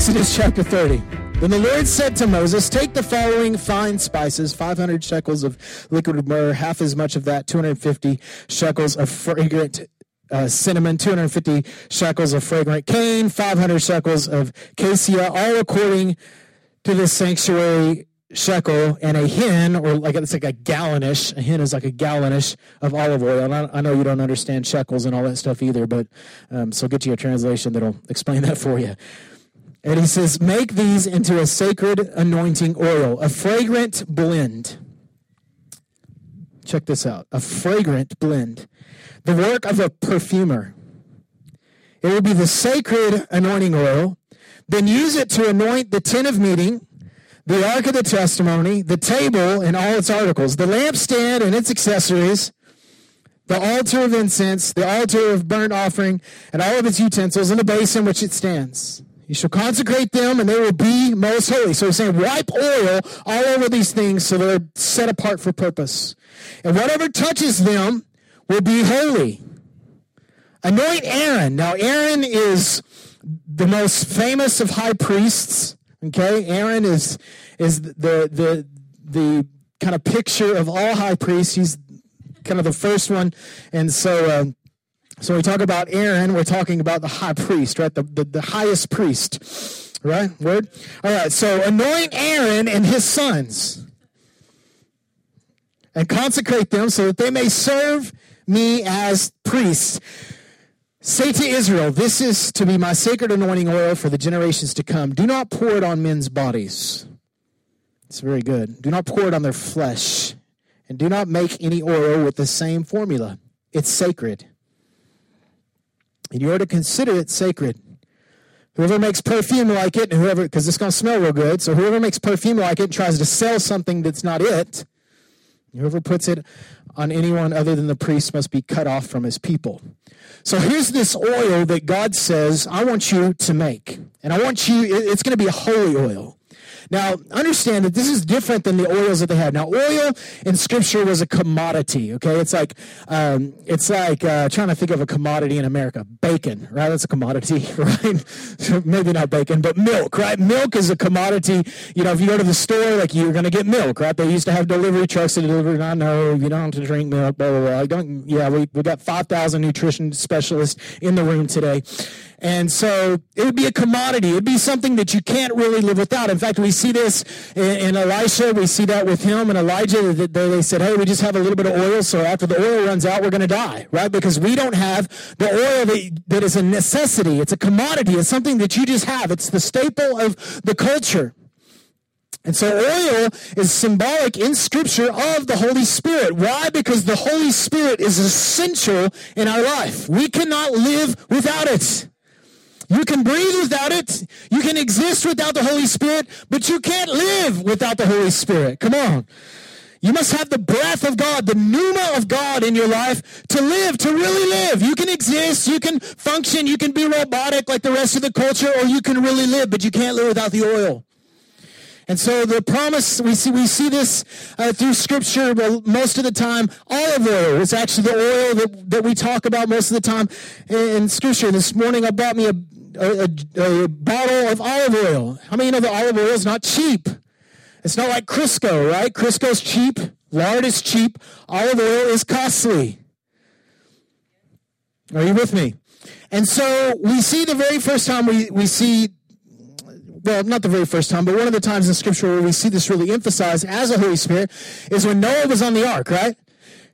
Exodus chapter 30. Then the Lord said to Moses, Take the following fine spices 500 shekels of liquid myrrh, half as much of that, 250 shekels of fragrant uh, cinnamon, 250 shekels of fragrant cane, 500 shekels of cassia, all according to the sanctuary shekel, and a hin, or like it's like a gallonish. A hin is like a gallonish of olive oil. I, I know you don't understand shekels and all that stuff either, but um, so get you a translation that'll explain that for you. And he says, Make these into a sacred anointing oil, a fragrant blend. Check this out a fragrant blend. The work of a perfumer. It will be the sacred anointing oil. Then use it to anoint the tent of meeting, the ark of the testimony, the table and all its articles, the lampstand and its accessories, the altar of incense, the altar of burnt offering, and all of its utensils, and the basin which it stands. You shall consecrate them and they will be most holy. So he's saying wipe oil all over these things so they're set apart for purpose. And whatever touches them will be holy. Anoint Aaron. Now Aaron is the most famous of high priests. Okay, Aaron is is the the the kind of picture of all high priests. He's kind of the first one, and so uh, so we talk about Aaron, we're talking about the high priest, right? The, the, the highest priest, right? Word? All right, so anoint Aaron and his sons and consecrate them so that they may serve me as priests. Say to Israel, This is to be my sacred anointing oil for the generations to come. Do not pour it on men's bodies. It's very good. Do not pour it on their flesh. And do not make any oil with the same formula. It's sacred and you are to consider it sacred. Whoever makes perfume like it, and whoever, because it's going to smell real good, so whoever makes perfume like it and tries to sell something that's not it, whoever puts it on anyone other than the priest must be cut off from his people. So here's this oil that God says, I want you to make. And I want you, it's going to be a holy oil. Now, understand that this is different than the oils that they had. Now, oil in Scripture was a commodity. Okay, it's like um, it's like uh, trying to think of a commodity in America. Bacon, right? That's a commodity, right? Maybe not bacon, but milk, right? Milk is a commodity. You know, if you go to the store, like you're going to get milk, right? They used to have delivery trucks that deliver. I know you don't have to drink milk. Blah blah blah. Don't. Yeah, we we got five thousand nutrition specialists in the room today. And so it would be a commodity. It'd be something that you can't really live without. In fact, we see this in, Elisha. We see that with him and Elijah. They said, hey, we just have a little bit of oil. So after the oil runs out, we're going to die, right? Because we don't have the oil that, that is a necessity. It's a commodity. It's something that you just have. It's the staple of the culture. And so oil is symbolic in scripture of the Holy Spirit. Why? Because the Holy Spirit is essential in our life. We cannot live without it. You can breathe without it. You can exist without the Holy Spirit, but you can't live without the Holy Spirit. Come on. You must have the breath of God, the pneuma of God in your life to live, to really live. You can exist, you can function, you can be robotic like the rest of the culture, or you can really live, but you can't live without the oil. And so the promise, we see, we see this uh, through scripture well, most of the time. Olive oil is actually the oil that, that we talk about most of the time in, in scripture. This morning I bought me a, a, a, a bottle of olive oil. How many know that olive oil is not cheap? It's not like Crisco, right? Crisco's cheap. Lard is cheap. Olive oil is costly. Are you with me? And so we see the very first time we, we see, well, not the very first time, but one of the times in Scripture where we see this really emphasized as a Holy Spirit is when Noah was on the ark, right?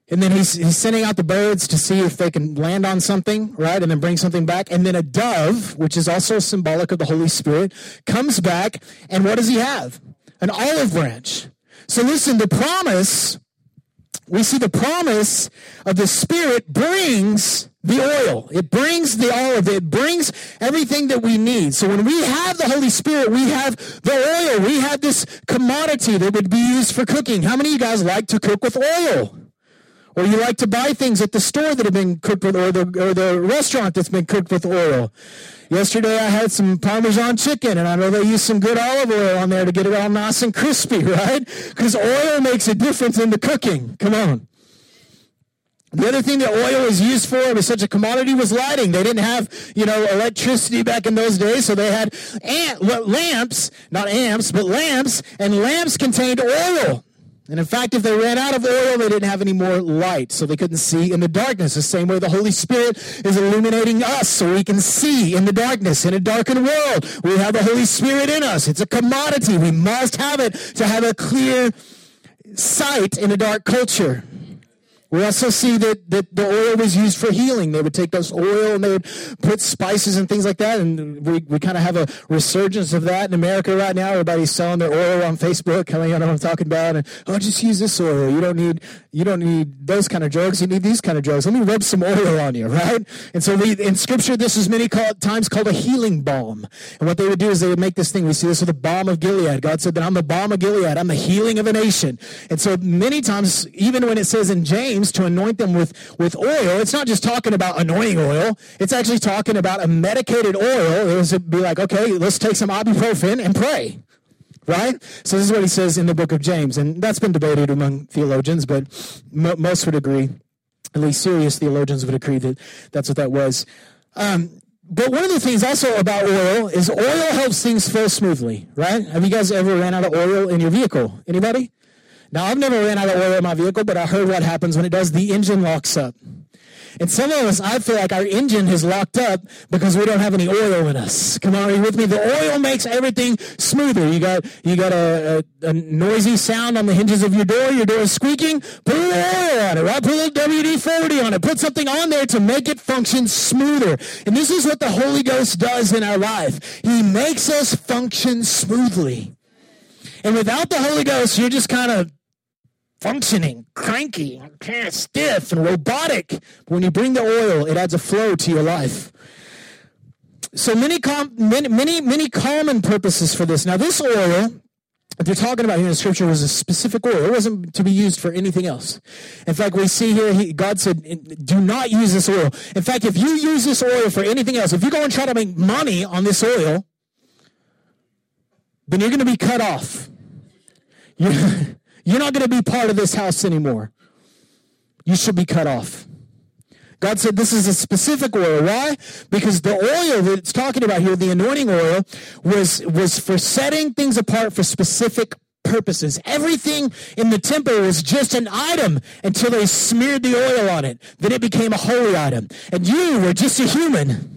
And then he's, he's sending out the birds to see if they can land on something, right? And then bring something back. And then a dove, which is also symbolic of the Holy Spirit, comes back. And what does he have? An olive branch. So listen, the promise, we see the promise of the Spirit brings the oil. It brings the olive. It brings everything that we need. So when we have the Holy Spirit, we have the oil. We have this commodity that would be used for cooking. How many of you guys like to cook with oil? Or you like to buy things at the store that have been cooked with, or the, or the restaurant that's been cooked with oil. Yesterday I had some Parmesan chicken, and I know they use some good olive oil on there to get it all nice and crispy, right? Because oil makes a difference in the cooking. Come on. The other thing that oil was used for, was such a commodity, was lighting. They didn't have, you know, electricity back in those days, so they had ant, lamps, not amps, but lamps, and lamps contained oil. And in fact, if they ran out of oil, they didn't have any more light, so they couldn't see in the darkness. The same way the Holy Spirit is illuminating us so we can see in the darkness, in a darkened world. We have the Holy Spirit in us. It's a commodity. We must have it to have a clear sight in a dark culture. We also see that, that the oil was used for healing. They would take those oil and they would put spices and things like that. And we, we kind of have a resurgence of that in America right now. Everybody's selling their oil on Facebook. Coming know what I'm talking about. And, oh, just use this oil. You don't need, you don't need those kind of drugs. You need these kind of drugs. Let me rub some oil on you, right? And so we, in scripture, this is many times called a healing balm. And what they would do is they would make this thing. We see this with the balm of Gilead. God said that I'm the balm of Gilead. I'm the healing of a nation. And so many times, even when it says in James, to anoint them with, with oil, it's not just talking about anointing oil. It's actually talking about a medicated oil. It was be like, okay, let's take some ibuprofen and pray. Right? So this is what he says in the book of James. And that's been debated among theologians, but most would agree, at least serious theologians would agree that that's what that was. Um, but one of the things also about oil is oil helps things flow smoothly, right? Have you guys ever ran out of oil in your vehicle? Anybody? Now, I've never ran out of oil in my vehicle, but I heard what happens when it does. The engine locks up. And some of us, I feel like our engine has locked up because we don't have any oil in us. Come on, are you with me? The oil makes everything smoother. You got you got a, a, a noisy sound on the hinges of your door. Your door is squeaking. Put a little oil on it, right? Put a little WD-40 on it. Put something on there to make it function smoother. And this is what the Holy Ghost does in our life. He makes us function smoothly. And without the Holy Ghost, you're just kind of functioning, cranky, kind of stiff and robotic. But when you bring the oil, it adds a flow to your life. So many, com- many, many, many common purposes for this. Now, this oil, if you're talking about here in Scripture, was a specific oil. It wasn't to be used for anything else. In fact, we see here, he, God said, do not use this oil. In fact, if you use this oil for anything else, if you go and try to make money on this oil, then you're going to be cut off. You're, you're not going to be part of this house anymore. You should be cut off. God said this is a specific oil. Why? Because the oil that it's talking about here, the anointing oil, was, was for setting things apart for specific purposes. Everything in the temple was just an item until they smeared the oil on it. Then it became a holy item. And you were just a human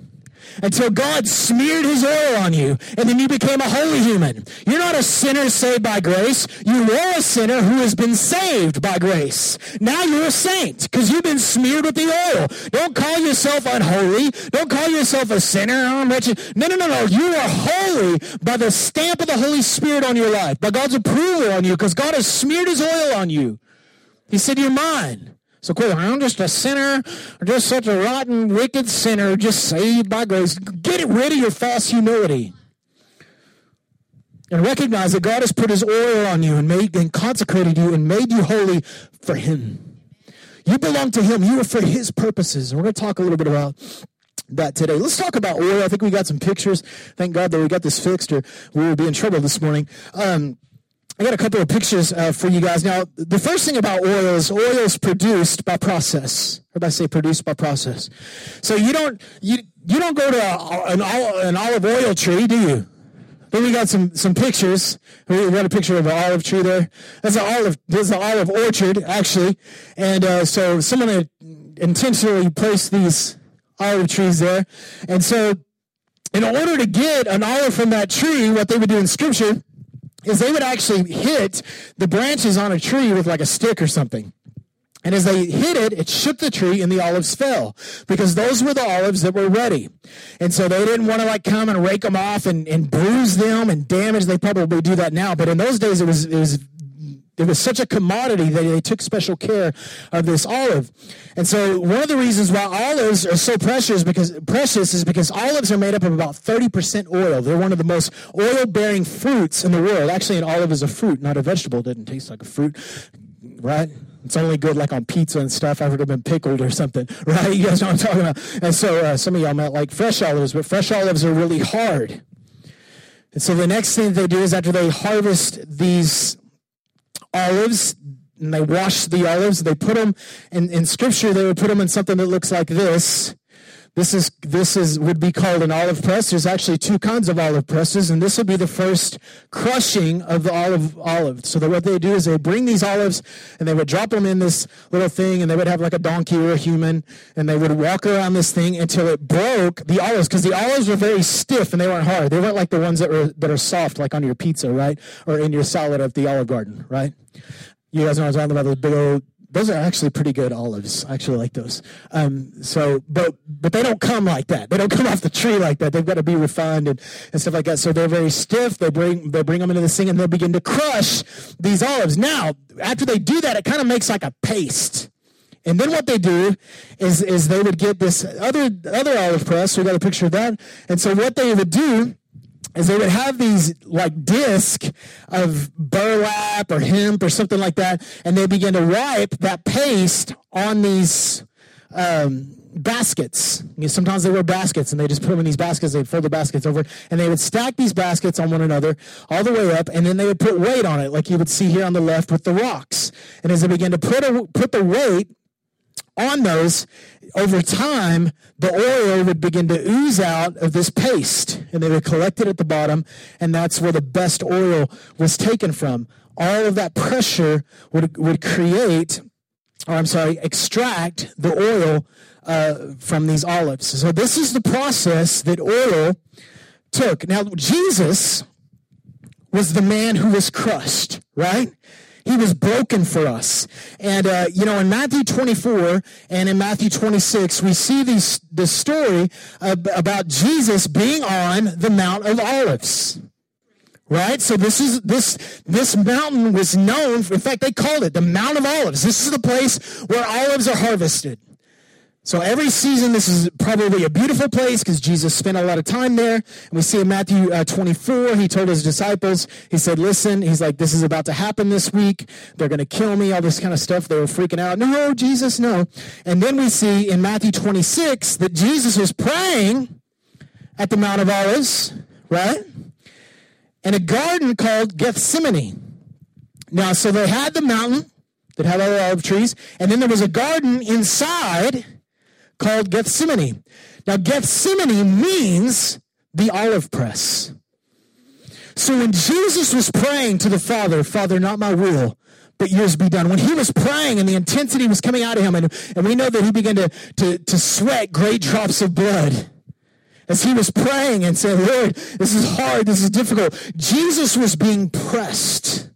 until God smeared his oil on you and then you became a holy human. You're not a sinner saved by grace. You were a sinner who has been saved by grace. Now you're a saint because you've been smeared with the oil. Don't call yourself unholy. Don't call yourself a sinner. No, no, no, no. You are holy by the stamp of the Holy Spirit on your life, by God's approval on you because God has smeared his oil on you. He said, you're mine. So quit, I'm just a sinner, just such a rotten, wicked sinner, just saved by grace. Get rid of your false humility. And recognize that God has put his oil on you and made and consecrated you and made you holy for him. You belong to him. You are for his purposes. And we're going to talk a little bit about that today. Let's talk about oil. I think we got some pictures. Thank God that we got this fixed or we would be in trouble this morning. Um, I got a couple of pictures uh, for you guys. Now, the first thing about oil is oil is produced by process. Everybody say produced by process. So you don't you you don't go to a, an, an olive oil tree, do you? Then we got some some pictures. We got a picture of an olive tree there. That's an olive. There's an olive orchard actually, and uh, so someone intentionally placed these olive trees there, and so in order to get an olive from that tree, what they would do in Scripture is they would actually hit the branches on a tree with like a stick or something. And as they hit it, it shook the tree and the olives fell because those were the olives that were ready. And so they didn't want to like come and rake them off and, and bruise them and damage. They probably do that now. But in those days, it was, it was it was such a commodity that they took special care of this olive. And so one of the reasons why olives are so precious because precious is because olives are made up of about 30% oil. They're one of the most oil-bearing fruits in the world. Actually, an olive is a fruit, not a vegetable. It doesn't taste like a fruit, right? It's only good like on pizza and stuff after they've been pickled or something, right? You guys know what I'm talking about. And so uh, some of y'all might like fresh olives, but fresh olives are really hard. And so the next thing they do is after they harvest these olives, and they wash the olives. They put them in, in scripture, they would put them in something that looks like this. This is this is would be called an olive press. There's actually two kinds of olive presses, and this would be the first crushing of the olive olive. So that what they do is they bring these olives and they would drop them in this little thing, and they would have like a donkey or a human, and they would walk around this thing until it broke the olives, because the olives were very stiff and they weren't hard. They weren't like the ones that were that are soft, like on your pizza, right, or in your salad at the Olive Garden, right. You guys know what I'm talking about? Those big old those are actually pretty good olives. I actually like those. Um, so, but but they don't come like that. They don't come off the tree like that. They've got to be refined and, and stuff like that. So they're very stiff. They bring they bring them into the thing and they'll begin to crush these olives. Now, after they do that, it kind of makes like a paste. And then what they do is is they would get this other other olive press. We got a picture of that. And so what they would do is they would have these like disc of burlap or hemp or something like that, and they begin to wipe that paste on these um, baskets. You know, sometimes they were baskets, and they just put them in these baskets. They'd fold the baskets over, and they would stack these baskets on one another all the way up, and then they would put weight on it, like you would see here on the left with the rocks. And as they began to put a, put the weight on those, over time, the oil would begin to ooze out of this paste, and they would collect it at the bottom, and that's where the best oil was taken from. All of that pressure would, would create, or I'm sorry, extract the oil uh, from these olives. So this is the process that oil took. Now, Jesus was the man who was crushed, right? He was broken for us. And, uh, you know, in Matthew 24 and in Matthew 26, we see these, this story about Jesus being on the Mount of Olives. Right? So this is, this, this mountain was known, in fact, they called it the Mount of Olives. This is the place where olives are harvested. So every season, this is probably a beautiful place because Jesus spent a lot of time there. And we see in Matthew uh, 24, he told his disciples, he said, listen, he's like, this is about to happen this week. They're going to kill me, all this kind of stuff. They were freaking out. No, Jesus, no. And then we see in Matthew 26 that Jesus was praying at the Mount of Olives, right? In a garden called Gethsemane. Now, so they had the mountain that had all the olive trees, and then there was a garden inside called Gethsemane. Now, Gethsemane means the olive press. So when Jesus was praying to the Father, Father, not my will, but yours be done. When he was praying and the intensity was coming out of him, and, and we know that he began to, to, to sweat great drops of blood as he was praying and said, Lord, this is hard, this is difficult. Jesus was being pressed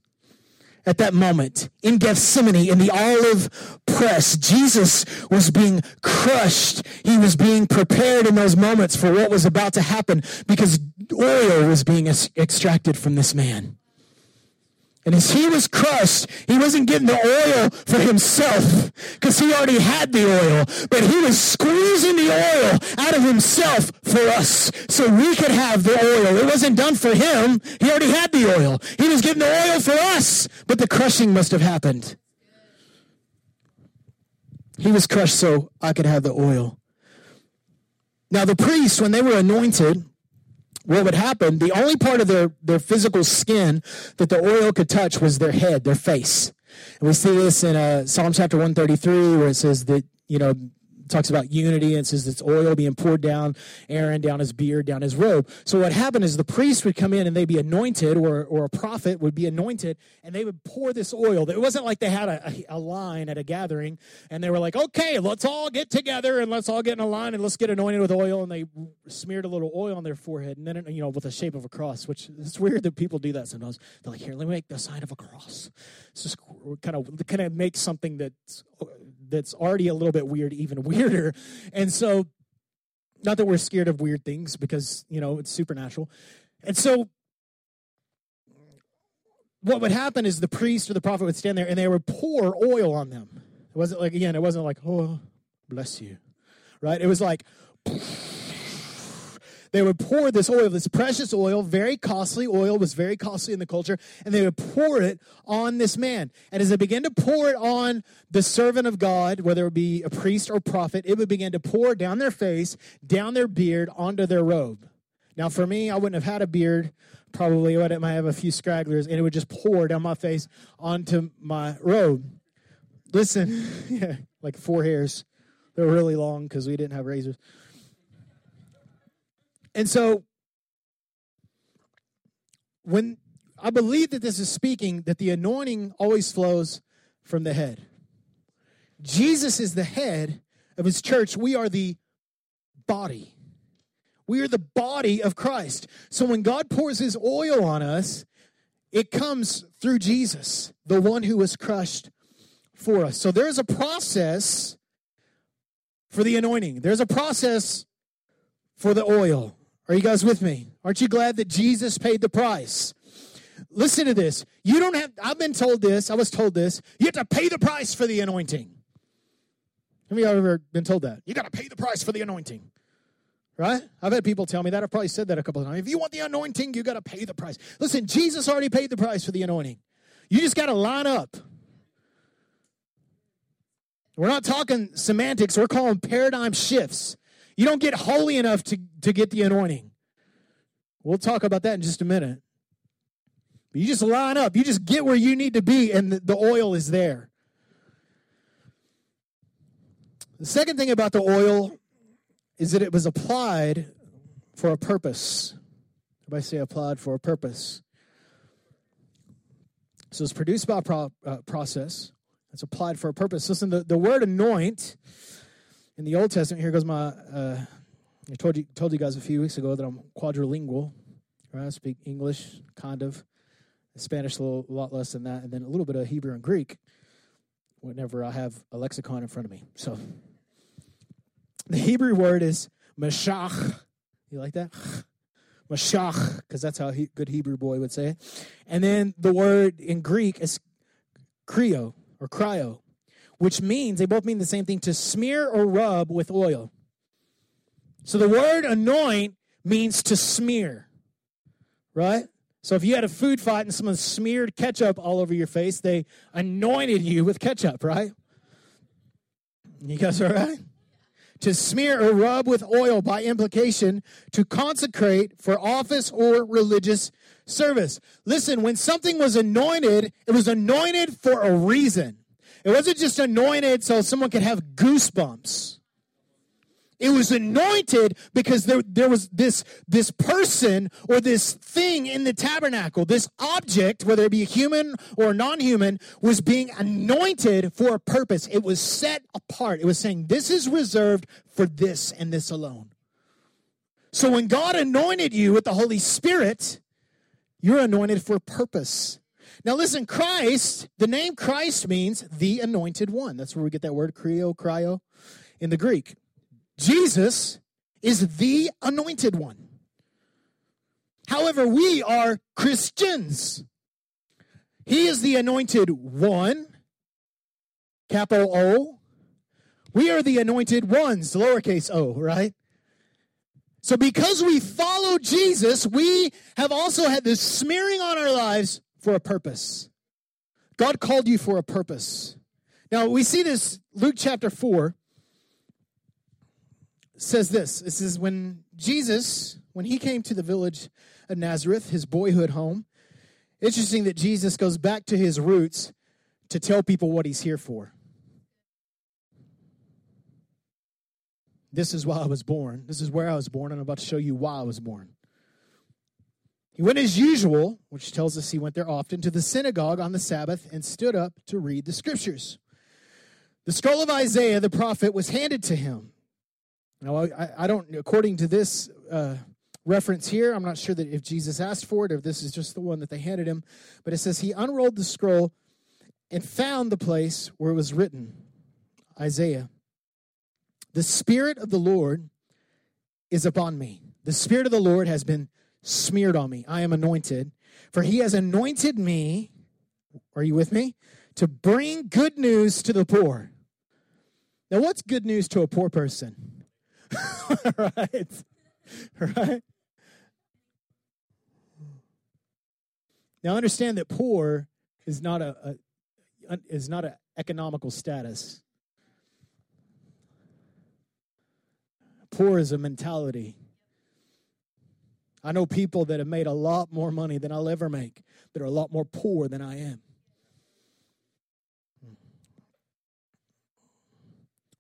at that moment in Gethsemane, in the olive press. Jesus was being crushed. He was being prepared in those moments for what was about to happen because oil was being extracted from this man. And as he was crushed, he wasn't getting the oil for himself because he already had the oil, but he was squeezing the oil out of himself for us so we could have the oil. It wasn't done for him. He already had the oil. He was getting the oil for us, but the crushing must have happened. He was crushed so I could have the oil. Now, the priests, when they were anointed, what would happen, the only part of their, their physical skin that the oil could touch was their head, their face. And we see this in uh, Psalm chapter 133, where it says that, you know, talks about unity and says it's oil being poured down Aaron, down his beard, down his robe. So what happened is the priest would come in and they'd be anointed, or, or a prophet would be anointed, and they would pour this oil. It wasn't like they had a, a, line at a gathering and they were like, okay, let's all get together and let's all get in a line and let's get anointed with oil. And they smeared a little oil on their forehead and then, you know, with the shape of a cross, which it's weird that people do that sometimes. They're like, here, let me make the sign of a cross. It's just kind of, kind of make something that's that's already a little bit weird even weirder. And so, not that we're scared of weird things because, you know, it's supernatural. And so, what would happen is the priest or the prophet would stand there and they would pour oil on them. It wasn't like, again, it wasn't like, oh, bless you, right? It was like, they would pour this oil, this precious oil, very costly oil, was very costly in the culture, and they would pour it on this man. And as they began to pour it on the servant of God, whether it be a priest or prophet, it would begin to pour down their face, down their beard, onto their robe. Now, for me, I wouldn't have had a beard probably what it might have a few scragglers, and it would just pour down my face onto my robe. Listen, yeah, like four hairs. They're really long because we didn't have razors. And so, when I believe that this is speaking, that the anointing always flows from the head. Jesus is the head of his church. We are the body. We are the body of Christ. So when God pours his oil on us, it comes through Jesus, the one who was crushed for us. So there's a process for the anointing, there's a process for the oil. Are you guys with me? Aren't you glad that Jesus paid the price? Listen to this. You don't have, I've been told this, I was told this, you have to pay the price for the anointing. Have you ever been told that? You got to pay the price for the anointing. Right? I've had people tell me that. I've probably said that a couple of times. If you want the anointing, you got to pay the price. Listen, Jesus already paid the price for the anointing. You just got to line up. We're not talking semantics, we're calling paradigm shifts. You don't get holy enough to, to get the anointing. We'll talk about that in just a minute. But you just line up, you just get where you need to be, and the, the oil is there. The second thing about the oil is that it was applied for a purpose. Everybody say applied for a purpose. So it's produced by a pro, uh, process. It's applied for a purpose. Listen, the, the word anoint in the Old Testament, here goes my, uh, I told you, told you guys a few weeks ago that I'm quadrilingual. Right? I speak English, kind of, Spanish a, little, a lot less than that, and then a little bit of Hebrew and Greek whenever I have a lexicon in front of me. So the Hebrew word is mashach. You like that? Mashach, because that's how a good Hebrew boy would say it. And then the word in Greek is cryo or cryo, which means they both mean the same thing to smear or rub with oil. So the word anoint means to smear, right? So if you had a food fight and someone smeared ketchup all over your face, they anointed you with ketchup, right? You guys all right? to smear or rub with oil by implication, to consecrate for office or religious service. Listen, when something was anointed, it was anointed for a reason. It wasn't just anointed so someone could have goosebumps. It was anointed because there, there was this, this person or this thing in the tabernacle, this object, whether it be human or non human, was being anointed for a purpose. It was set apart. It was saying, This is reserved for this and this alone. So when God anointed you with the Holy Spirit, you're anointed for purpose. Now listen, Christ, the name Christ means the anointed one. That's where we get that word cryo, cryo in the Greek. Jesus is the anointed one. However, we are Christians. He is the anointed one, capital O. We are the anointed ones, lowercase o, right? So, because we follow Jesus, we have also had this smearing on our lives for a purpose. God called you for a purpose. Now, we see this, Luke chapter 4 says this it says when jesus when he came to the village of nazareth his boyhood home interesting that jesus goes back to his roots to tell people what he's here for this is why i was born this is where i was born and i'm about to show you why i was born he went as usual which tells us he went there often to the synagogue on the sabbath and stood up to read the scriptures the scroll of isaiah the prophet was handed to him now, I, I don't, according to this uh, reference here, I'm not sure that if Jesus asked for it or if this is just the one that they handed him, but it says he unrolled the scroll and found the place where it was written Isaiah. The Spirit of the Lord is upon me. The Spirit of the Lord has been smeared on me. I am anointed. For he has anointed me, are you with me? To bring good news to the poor. Now, what's good news to a poor person? right? Right? Now understand that poor is not a, a is not an economical status. Poor is a mentality. I know people that have made a lot more money than I'll ever make, that are a lot more poor than I am.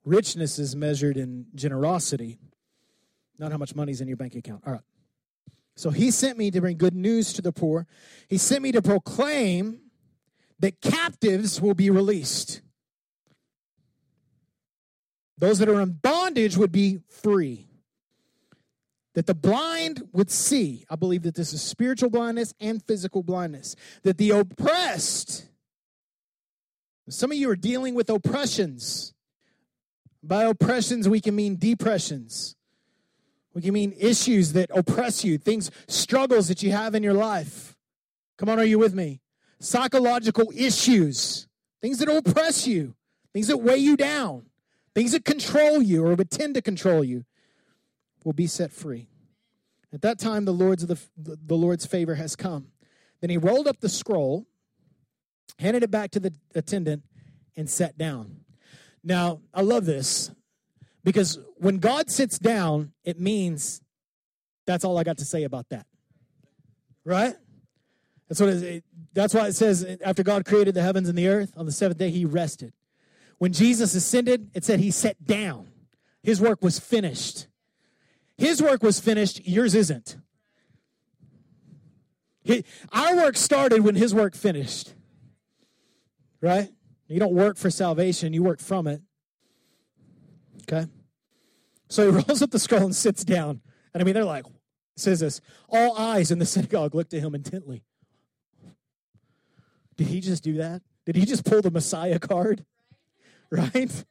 Richness is measured in generosity, not how much money's in your bank account. All right. So he sent me to bring good news to the poor. He sent me to proclaim that captives will be released. Those that are in bondage would be free. That the blind would see. I believe that this is spiritual blindness and physical blindness. That the oppressed, some of you are dealing with oppressions. By oppressions, we can mean depressions. We can mean issues that oppress you, things, struggles that you have in your life. Come on, are you with me? Psychological issues, things that oppress you, things that weigh you down, things that control you or would tend to control you will be set free. At that time, the Lord's, the, the Lord's favor has come. Then he rolled up the scroll, handed it back to the attendant, and sat down. Now, I love this because when God sits down, it means that's all I got to say about that. Right? That's what it, that's why it says after God created the heavens and the earth, on the seventh day he rested. When Jesus ascended, it said he sat down. His work was finished. His work was finished, yours isn't. He, our work started when his work finished. Right? You don't work for salvation, you work from it. Okay? So he rolls up the scroll and sits down. And I mean, they're like, says this all eyes in the synagogue looked at him intently. Did he just do that? Did he just pull the Messiah card? Right?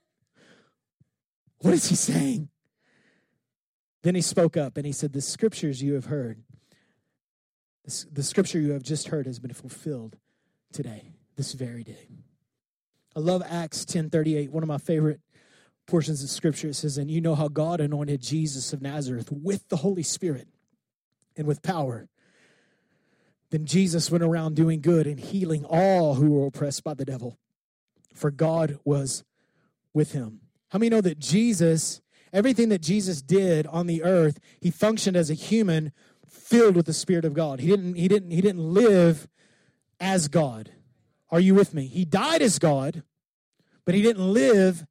What is he saying? Then he spoke up and he said, The scriptures you have heard, the scripture you have just heard has been fulfilled today, this very day. I love Acts 10:38, one of my favorite portions of scripture. It says, And you know how God anointed Jesus of Nazareth with the Holy Spirit and with power. Then Jesus went around doing good and healing all who were oppressed by the devil, for God was with him. How many know that Jesus, everything that Jesus did on the earth, he functioned as a human filled with the Spirit of God. He didn't, he didn't, he didn't live as God. Are you with me? He died as God, but he didn't live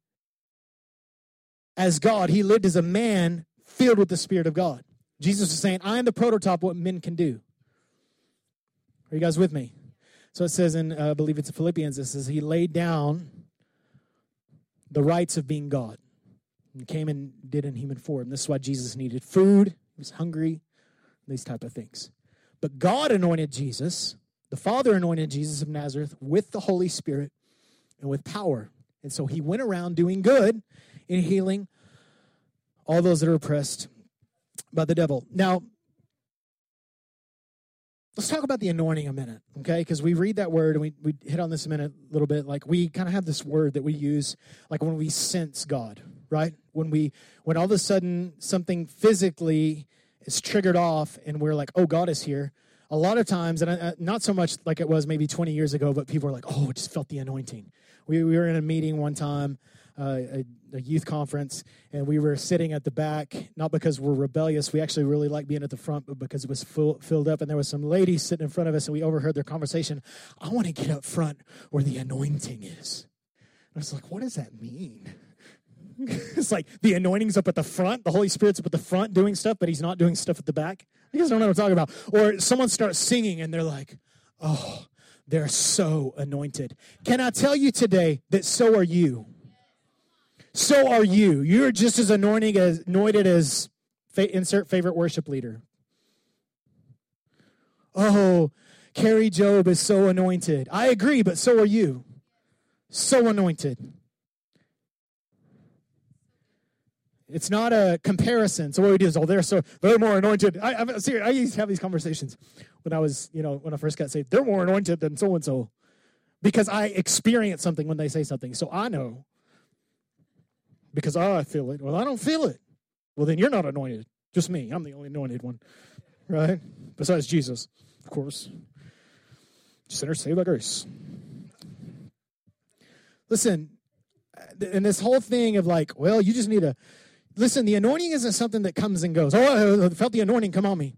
as God. He lived as a man filled with the Spirit of God. Jesus is saying, I am the prototype of what men can do. Are you guys with me? So it says in, uh, I believe it's Philippians, it says, He laid down the rights of being God and came and did in human form. This is why Jesus needed food, he was hungry, these type of things. But God anointed Jesus the Father anointed Jesus of Nazareth with the Holy Spirit and with power. And so he went around doing good in healing all those that are oppressed by the devil. Now, let's talk about the anointing a minute, okay? Because we read that word and we, we hit on this a minute a little bit. Like we kind of have this word that we use like when we sense God, right? When we when all of a sudden something physically is triggered off and we're like, oh, God is here a lot of times, and uh, not so much like it was maybe 20 years ago, but people were like, oh, I just felt the anointing. We, we were in a meeting one time, uh, a, a, youth conference, and we were sitting at the back, not because we're rebellious. We actually really like being at the front, but because it was full, filled up, and there was some ladies sitting in front of us, and we overheard their conversation. I want to get up front where the anointing is. And I was like, what does that mean? it's like the anointing's up at the front, the Holy Spirit's up at the front doing stuff, but he's not doing stuff at the back. You guys don't know what I'm talking about. Or someone starts singing and they're like, oh, they're so anointed. Can I tell you today that so are you? So are you. You're just as anointing as anointed as fa- insert favorite worship leader. Oh, Kari Jobe is so anointed. I agree, but so are you. So anointed. It's not a comparison. So what we do is, oh, they're so they're more anointed. I, I'm serious. I used to have these conversations when I was, you know, when I first got saved. They're more anointed than so and so, because I experience something when they say something, so I know. Because oh, I feel it. Well, I don't feel it. Well, then you're not anointed. Just me. I'm the only anointed one, right? Besides Jesus, of course. Sinners saved by grace. Listen, and this whole thing of like, well, you just need to Listen, the anointing isn't something that comes and goes. Oh, I felt the anointing come on me.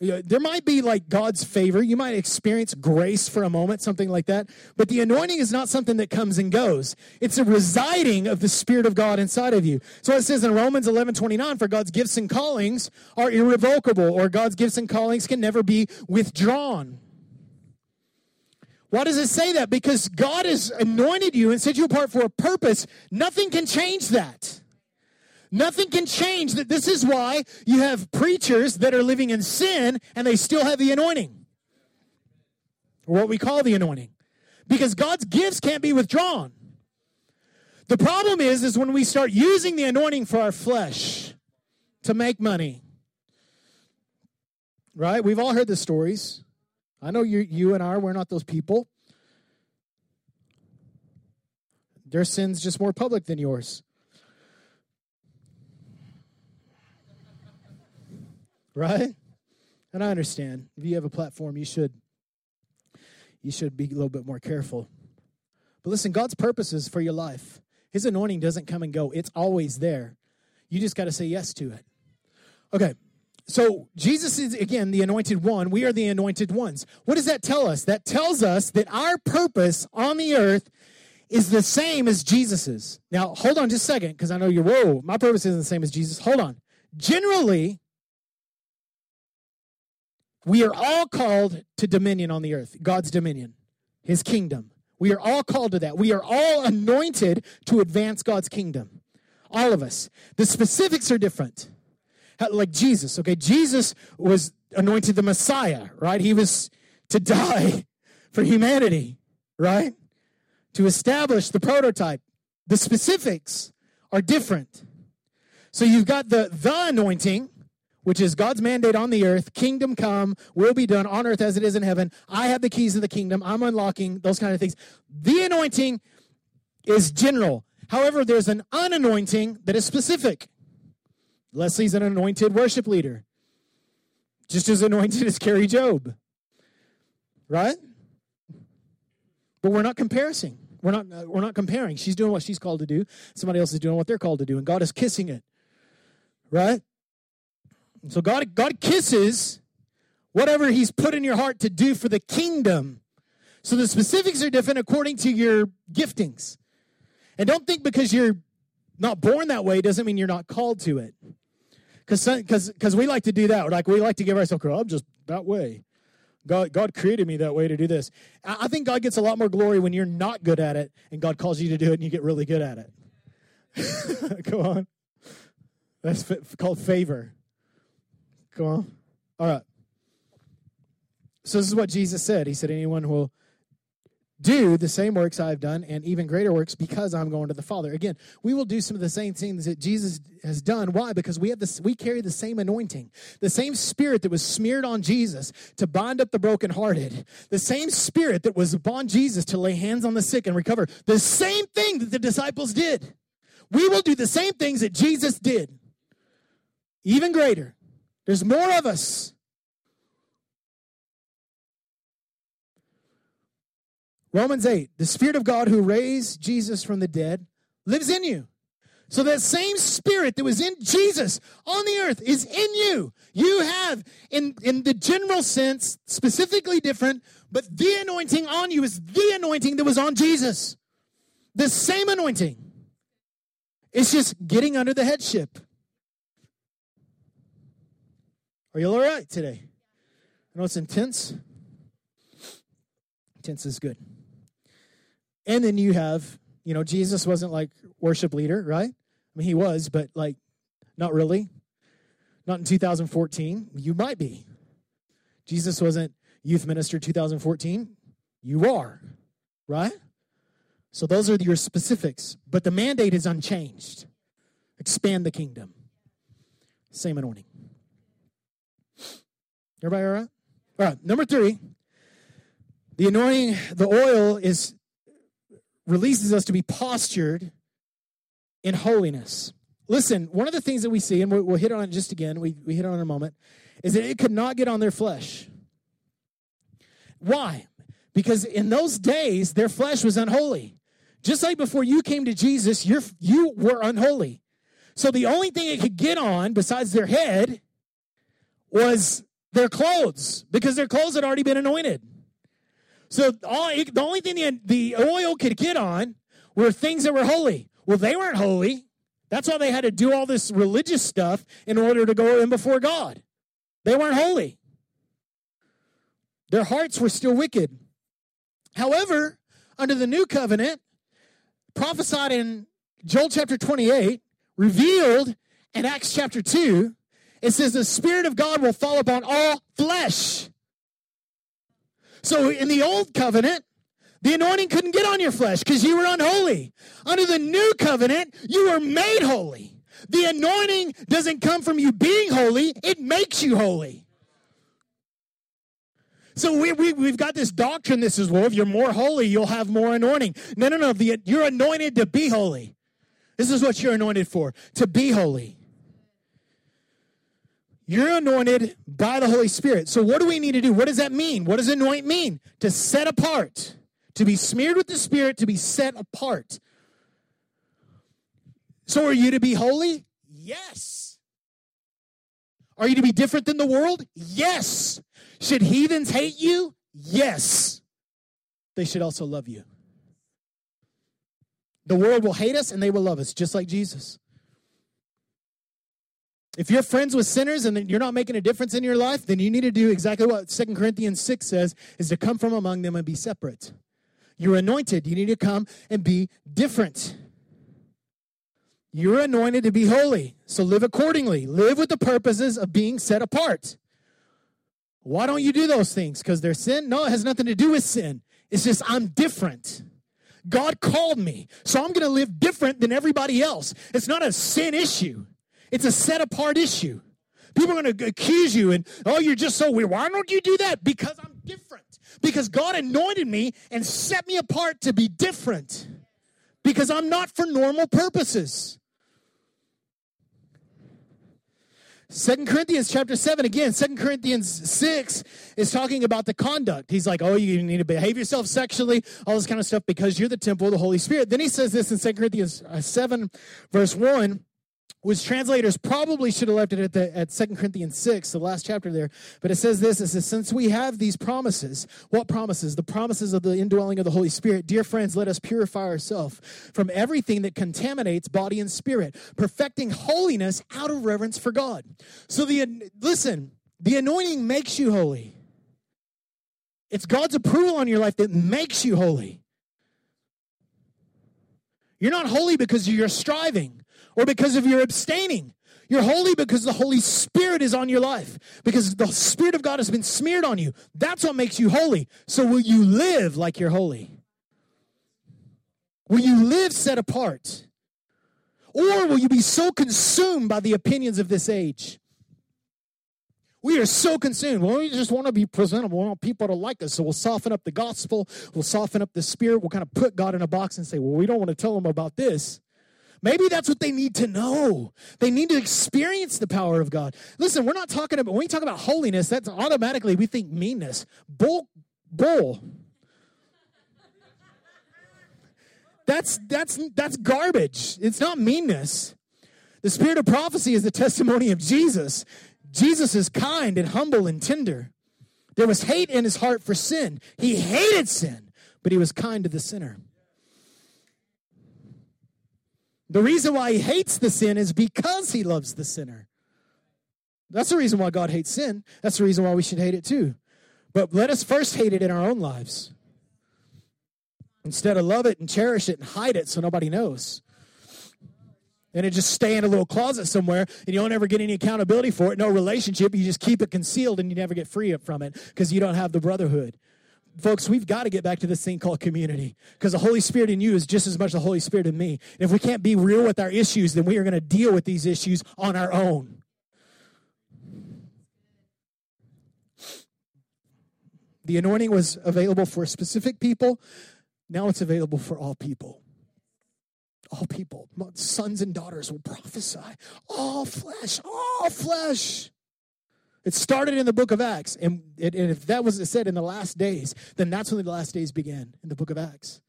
There might be like God's favor. You might experience grace for a moment, something like that. But the anointing is not something that comes and goes. It's a residing of the Spirit of God inside of you. So it says in Romans 11 29, for God's gifts and callings are irrevocable, or God's gifts and callings can never be withdrawn. Why does it say that? Because God has anointed you and set you apart for a purpose. Nothing can change that. Nothing can change that. This is why you have preachers that are living in sin and they still have the anointing, or what we call the anointing, because God's gifts can't be withdrawn. The problem is, is when we start using the anointing for our flesh to make money. Right? We've all heard the stories. I know you, you and I, we're not those people. Their sin's just more public than yours. Right? And I understand if you have a platform, you should you should be a little bit more careful. But listen, God's purposes for your life, His anointing doesn't come and go. It's always there. You just got to say yes to it. Okay, so Jesus is again the anointed one. We are the anointed ones. What does that tell us? That tells us that our purpose on the earth is the same as Jesus's. Now, hold on just a second, because I know you're, whoa, my purpose isn't the same as Jesus. Hold on. Generally, we are all called to dominion on the earth, God's dominion, his kingdom. We are all called to that. We are all anointed to advance God's kingdom. All of us. The specifics are different. Like Jesus, okay? Jesus was anointed the Messiah, right? He was to die for humanity, right? To establish the prototype. The specifics are different. So you've got the the anointing, which is God's mandate on the earth kingdom come, will be done on earth as it is in heaven. I have the keys of the kingdom. I'm unlocking those kind of things. The anointing is general. However, there's an unanointing that is specific. Leslie's an anointed worship leader, just as anointed as Kari Jobe. Right? But we're not comparing. We're not, uh, we're not comparing. She's doing what she's called to do. Somebody else is doing what they're called to do. And God is kissing it. Right? So God, God kisses whatever He's put in your heart to do for the kingdom. So the specifics are different according to your giftings. And don't think because you're not born that way doesn't mean you're not called to it. Because we like to do that. Like we like to give ourselves, I'm just that way. God, God created me that way to do this. I think God gets a lot more glory when you're not good at it and God calls you to do it and you get really good at it. Come on. That's called favor. Come on. All right. So this is what Jesus said. He said, Anyone will do the same works I've done and even greater works because I'm going to the Father. Again, we will do some of the same things that Jesus has done. Why? Because we have this we carry the same anointing. The same spirit that was smeared on Jesus to bind up the brokenhearted. The same spirit that was upon Jesus to lay hands on the sick and recover. The same thing that the disciples did. We will do the same things that Jesus did. Even greater. There's more of us. Romans 8, the Spirit of God who raised Jesus from the dead lives in you. So that same spirit that was in Jesus on the earth is in you. You have, in, in the general sense, specifically different, but the anointing on you is the anointing that was on Jesus. The same anointing. It's just getting under the headship. Are you all right today? I know it's intense. Intense is good. And then you have, you know, Jesus wasn't like worship leader, right? I mean, he was, but like, not really. Not in 2014. You might be. Jesus wasn't youth minister 2014. You are, right? So those are your specifics. But the mandate is unchanged expand the kingdom. Same anointing. Everybody all right? All right, number three, the anointing, the oil is releases us to be postured in holiness. Listen, one of the things that we see, and we'll, hit on it just again, we, we hit on it in a moment, is that it could not get on their flesh. Why? Because in those days, their flesh was unholy. Just like before you came to Jesus, you you were unholy. So the only thing it could get on besides their head was their clothes because their clothes had already been anointed. So all, the only thing the, the oil could get on were things that were holy. Well, they weren't holy. That's why they had to do all this religious stuff in order to go in before God. They weren't holy. Their hearts were still wicked. However, under the new covenant, prophesied in Joel chapter 28, revealed in Acts chapter 2, it says the Spirit of God will fall upon all flesh. So in the old covenant, the anointing couldn't get on your flesh because you were unholy. Under the new covenant, you were made holy. The anointing doesn't come from you being holy, it makes you holy. So we, we, we've got this doctrine that says, well, if you're more holy, you'll have more anointing. No, no, no. The, you're anointed to be holy. This is what you're anointed for to be holy. You're anointed by the Holy Spirit. So, what do we need to do? What does that mean? What does anoint mean? To set apart, to be smeared with the Spirit, to be set apart. So, are you to be holy? Yes. Are you to be different than the world? Yes. Should heathens hate you? Yes. They should also love you. The world will hate us and they will love us, just like Jesus. If you're friends with sinners and you're not making a difference in your life, then you need to do exactly what Second Corinthians 6 says is to come from among them and be separate. You're anointed. You need to come and be different. You're anointed to be holy. So live accordingly. Live with the purposes of being set apart. Why don't you do those things? Because they're sin? No, it has nothing to do with sin. It's just I'm different. God called me, so I'm going to live different than everybody else. It's not a sin issue. It's a set apart issue. People are going to accuse you and, oh, you're just so weird. Why don't you do that? Because I'm different. Because God anointed me and set me apart to be different. Because I'm not for normal purposes. Second Corinthians chapter 7 again, Second Corinthians 6 is talking about the conduct. He's like, oh, you need to behave yourself sexually, all this kind of stuff because you're the temple of the Holy Spirit. Then he says this in Second Corinthians uh, 7, verse 1 which translators probably should have left it at, the, at 2 Corinthians 6, the last chapter there. But it says this, it says, since we have these promises, what promises? The promises of the indwelling of the Holy Spirit. Dear friends, let us purify ourselves from everything that contaminates body and spirit, perfecting holiness out of reverence for God. So the, listen, the anointing makes you holy. It's God's approval on your life that makes you holy. You're not holy because you're striving or because of your abstaining. You're holy because the Holy Spirit is on your life, because the Spirit of God has been smeared on you. That's what makes you holy. So, will you live like you're holy? Will you live set apart? Or will you be so consumed by the opinions of this age? We are so consumed. Well, we just want to be presentable. We want people to like us. So we'll soften up the gospel. We'll soften up the spirit. We'll kind of put God in a box and say, well, we don't want to tell them about this. Maybe that's what they need to know. They need to experience the power of God. Listen, we're not talking about, when we talk about holiness, that's automatically we think meanness. Bull, bull. That's, that's, that's garbage. It's not meanness. The spirit of prophecy is the testimony of Jesus. Jesus is kind and humble and tender. There was hate in his heart for sin. He hated sin, but he was kind to the sinner. The reason why he hates the sin is because he loves the sinner. That's the reason why God hates sin. That's the reason why we should hate it too. But let us first hate it in our own lives. Instead of love it and cherish it and hide it so nobody knows. And it just stay in a little closet somewhere and you don't ever get any accountability for it, no relationship. You just keep it concealed and you never get free from it because you don't have the brotherhood folks, we've got to get back to this thing called community because the Holy Spirit in you is just as much the Holy Spirit in me. And if we can't be real with our issues, then we are going to deal with these issues on our own. The anointing was available for specific people. Now it's available for all people. All people, sons and daughters will prophesy. All flesh, all flesh. It started in the book of Acts. And, it, and if that was said in the last days, then that's when the last days began in the book of Acts.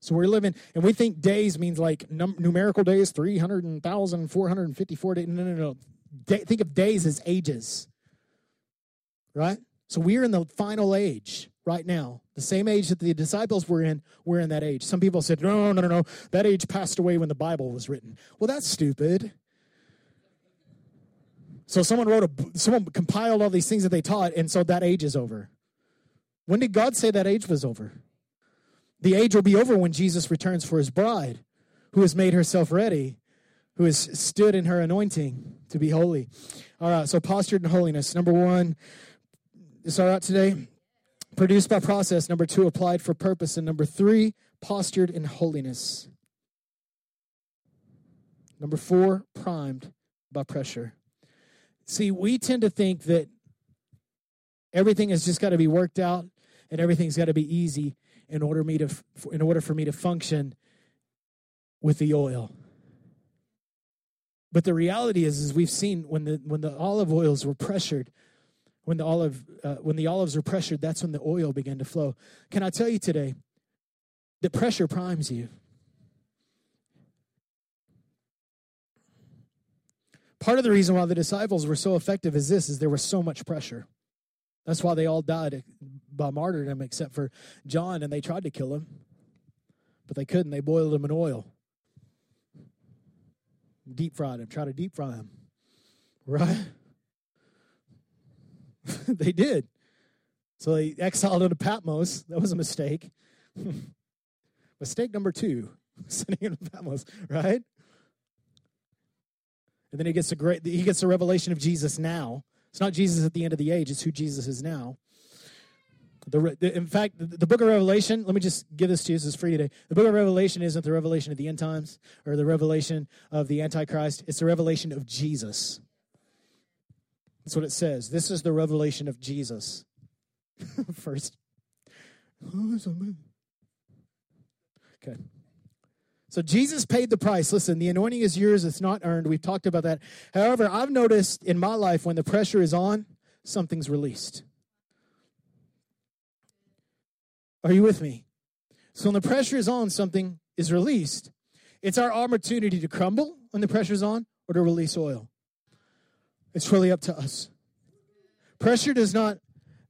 So we're living, and we think days means like num- numerical days, 300,000, 454 days. No, no, no. Da- think of days as ages. right? So we're in the final age right now. The same age that the disciples were in, we're in that age. Some people said, no, no, no, no, that age passed away when the Bible was written. Well, that's stupid. So someone wrote a, someone compiled all these things that they taught, and so that age is over. When did God say that age was over? The age will be over when Jesus returns for his bride, who has made herself ready, who has stood in her anointing to be holy. All right, so postured in holiness. Number one, is all right today? Produced by process. Number two, applied for purpose. And number three, postured in holiness. Number four, primed by pressure. See, we tend to think that everything has just got to be worked out and everything's got to be easy in order me to in order for me to function with the oil. But the reality is, is we've seen when the when the olive oils were pressured, when the olive uh, when the olives were pressured, that's when the oil began to flow. Can I tell you today that pressure primes you? Part of the reason why the disciples were so effective is this: is there was so much pressure. That's why they all died by martyrdom, except for John, and they tried to kill him, but they couldn't. They boiled him in oil, deep fried him, tried to deep fry him, right? they did. So they exiled him to Patmos. That was a mistake. mistake number two, sending him to Patmos, right? And then he gets a great he gets a revelation of Jesus now. It's not Jesus at the end of the age, it's who Jesus is now. The, in fact, the, the, book of Revelation, let me just give this to you. This is free today. The book of Revelation isn't the revelation of the end times or the revelation of the Antichrist, it's the revelation of Jesus. That's what it says. This is the revelation of Jesus. First. Okay. So Jesus paid the price. Listen, the anointing is yours, it's not earned. We've talked about that. However, I've noticed in my life when the pressure is on, something's released. Are you with me? So when the pressure is on, something is released. It's our opportunity to crumble when the pressure is on or to release oil. It's really up to us. Pressure does not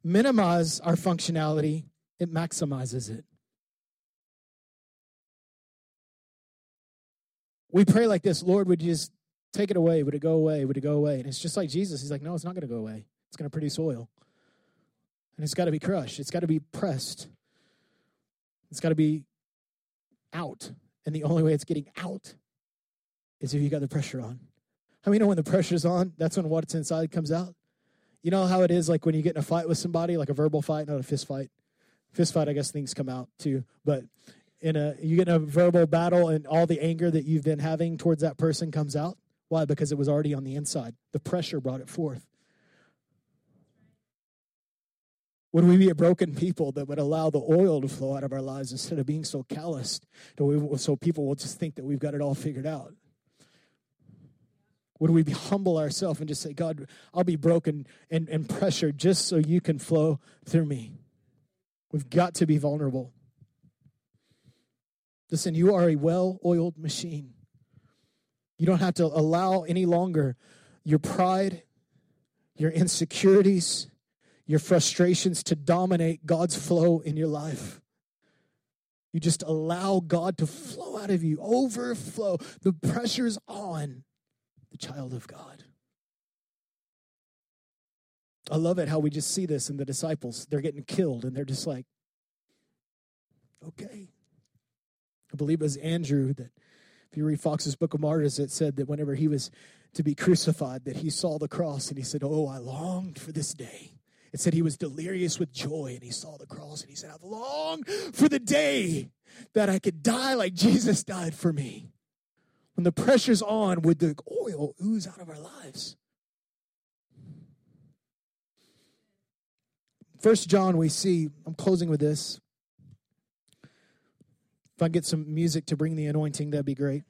minimize our functionality, it maximizes it. We pray like this Lord, would you just take it away? Would it go away? Would it go away? And it's just like Jesus. He's like, no, it's not going to go away. It's going to produce oil. And it's got to be crushed, it's got to be pressed, it's got to be out. And the only way it's getting out is if you got the pressure on. How many know when the pressure's on, that's when what's inside comes out? You know how it is like when you get in a fight with somebody, like a verbal fight, not a fist fight. Fist fight, I guess things come out too. But in a you get in a verbal battle and all the anger that you've been having towards that person comes out. Why? Because it was already on the inside. The pressure brought it forth. Would we be a broken people that would allow the oil to flow out of our lives instead of being so calloused so people will just think that we've got it all figured out? Would we be humble ourselves and just say, God, I'll be broken and, and pressured just so you can flow through me? We've got to be vulnerable. Listen, you are a well oiled machine. You don't have to allow any longer your pride, your insecurities, your frustrations to dominate God's flow in your life. You just allow God to flow out of you, overflow. The pressure's on the child of God. I love it how we just see this in the disciples. They're getting killed and they're just like, okay. I believe it was Andrew that, if you read Foxe's Book of Martyrs, it said that whenever he was to be crucified, that he saw the cross and he said, Oh, I longed for this day. It said he was delirious with joy and he saw the cross and he said, I've longed for the day that I could die like Jesus died for me. When the pressure's on, would the oil ooze out of our lives? First John, we see, I'm closing with this. If I get some music to bring the anointing, that'd be great.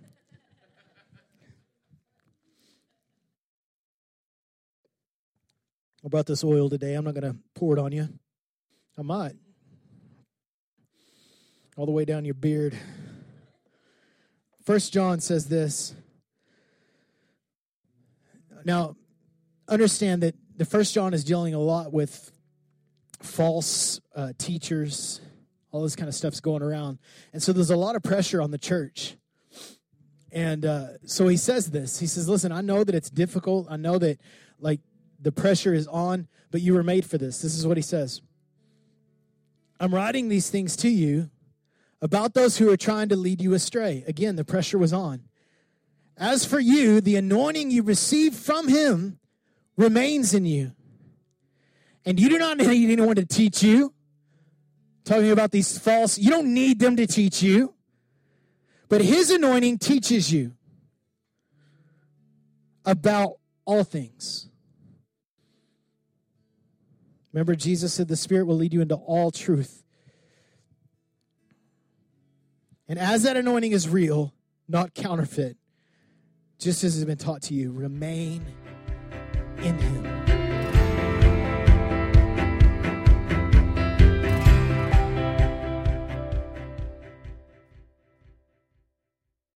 I brought this oil today. I'm not going to pour it on you. I might. All the way down your beard. First John says this. Now, understand that the first John is dealing a lot with false uh, teachers, all this kind of stuff's going around. And so there's a lot of pressure on the church. And uh, so he says this. He says, Listen, I know that it's difficult. I know that, like, the pressure is on, but you were made for this. This is what he says I'm writing these things to you about those who are trying to lead you astray. Again, the pressure was on. As for you, the anointing you received from him remains in you. And you do not need anyone to teach you. Talking about these false, you don't need them to teach you. But his anointing teaches you about all things. Remember, Jesus said the Spirit will lead you into all truth. And as that anointing is real, not counterfeit, just as has been taught to you, remain in Him.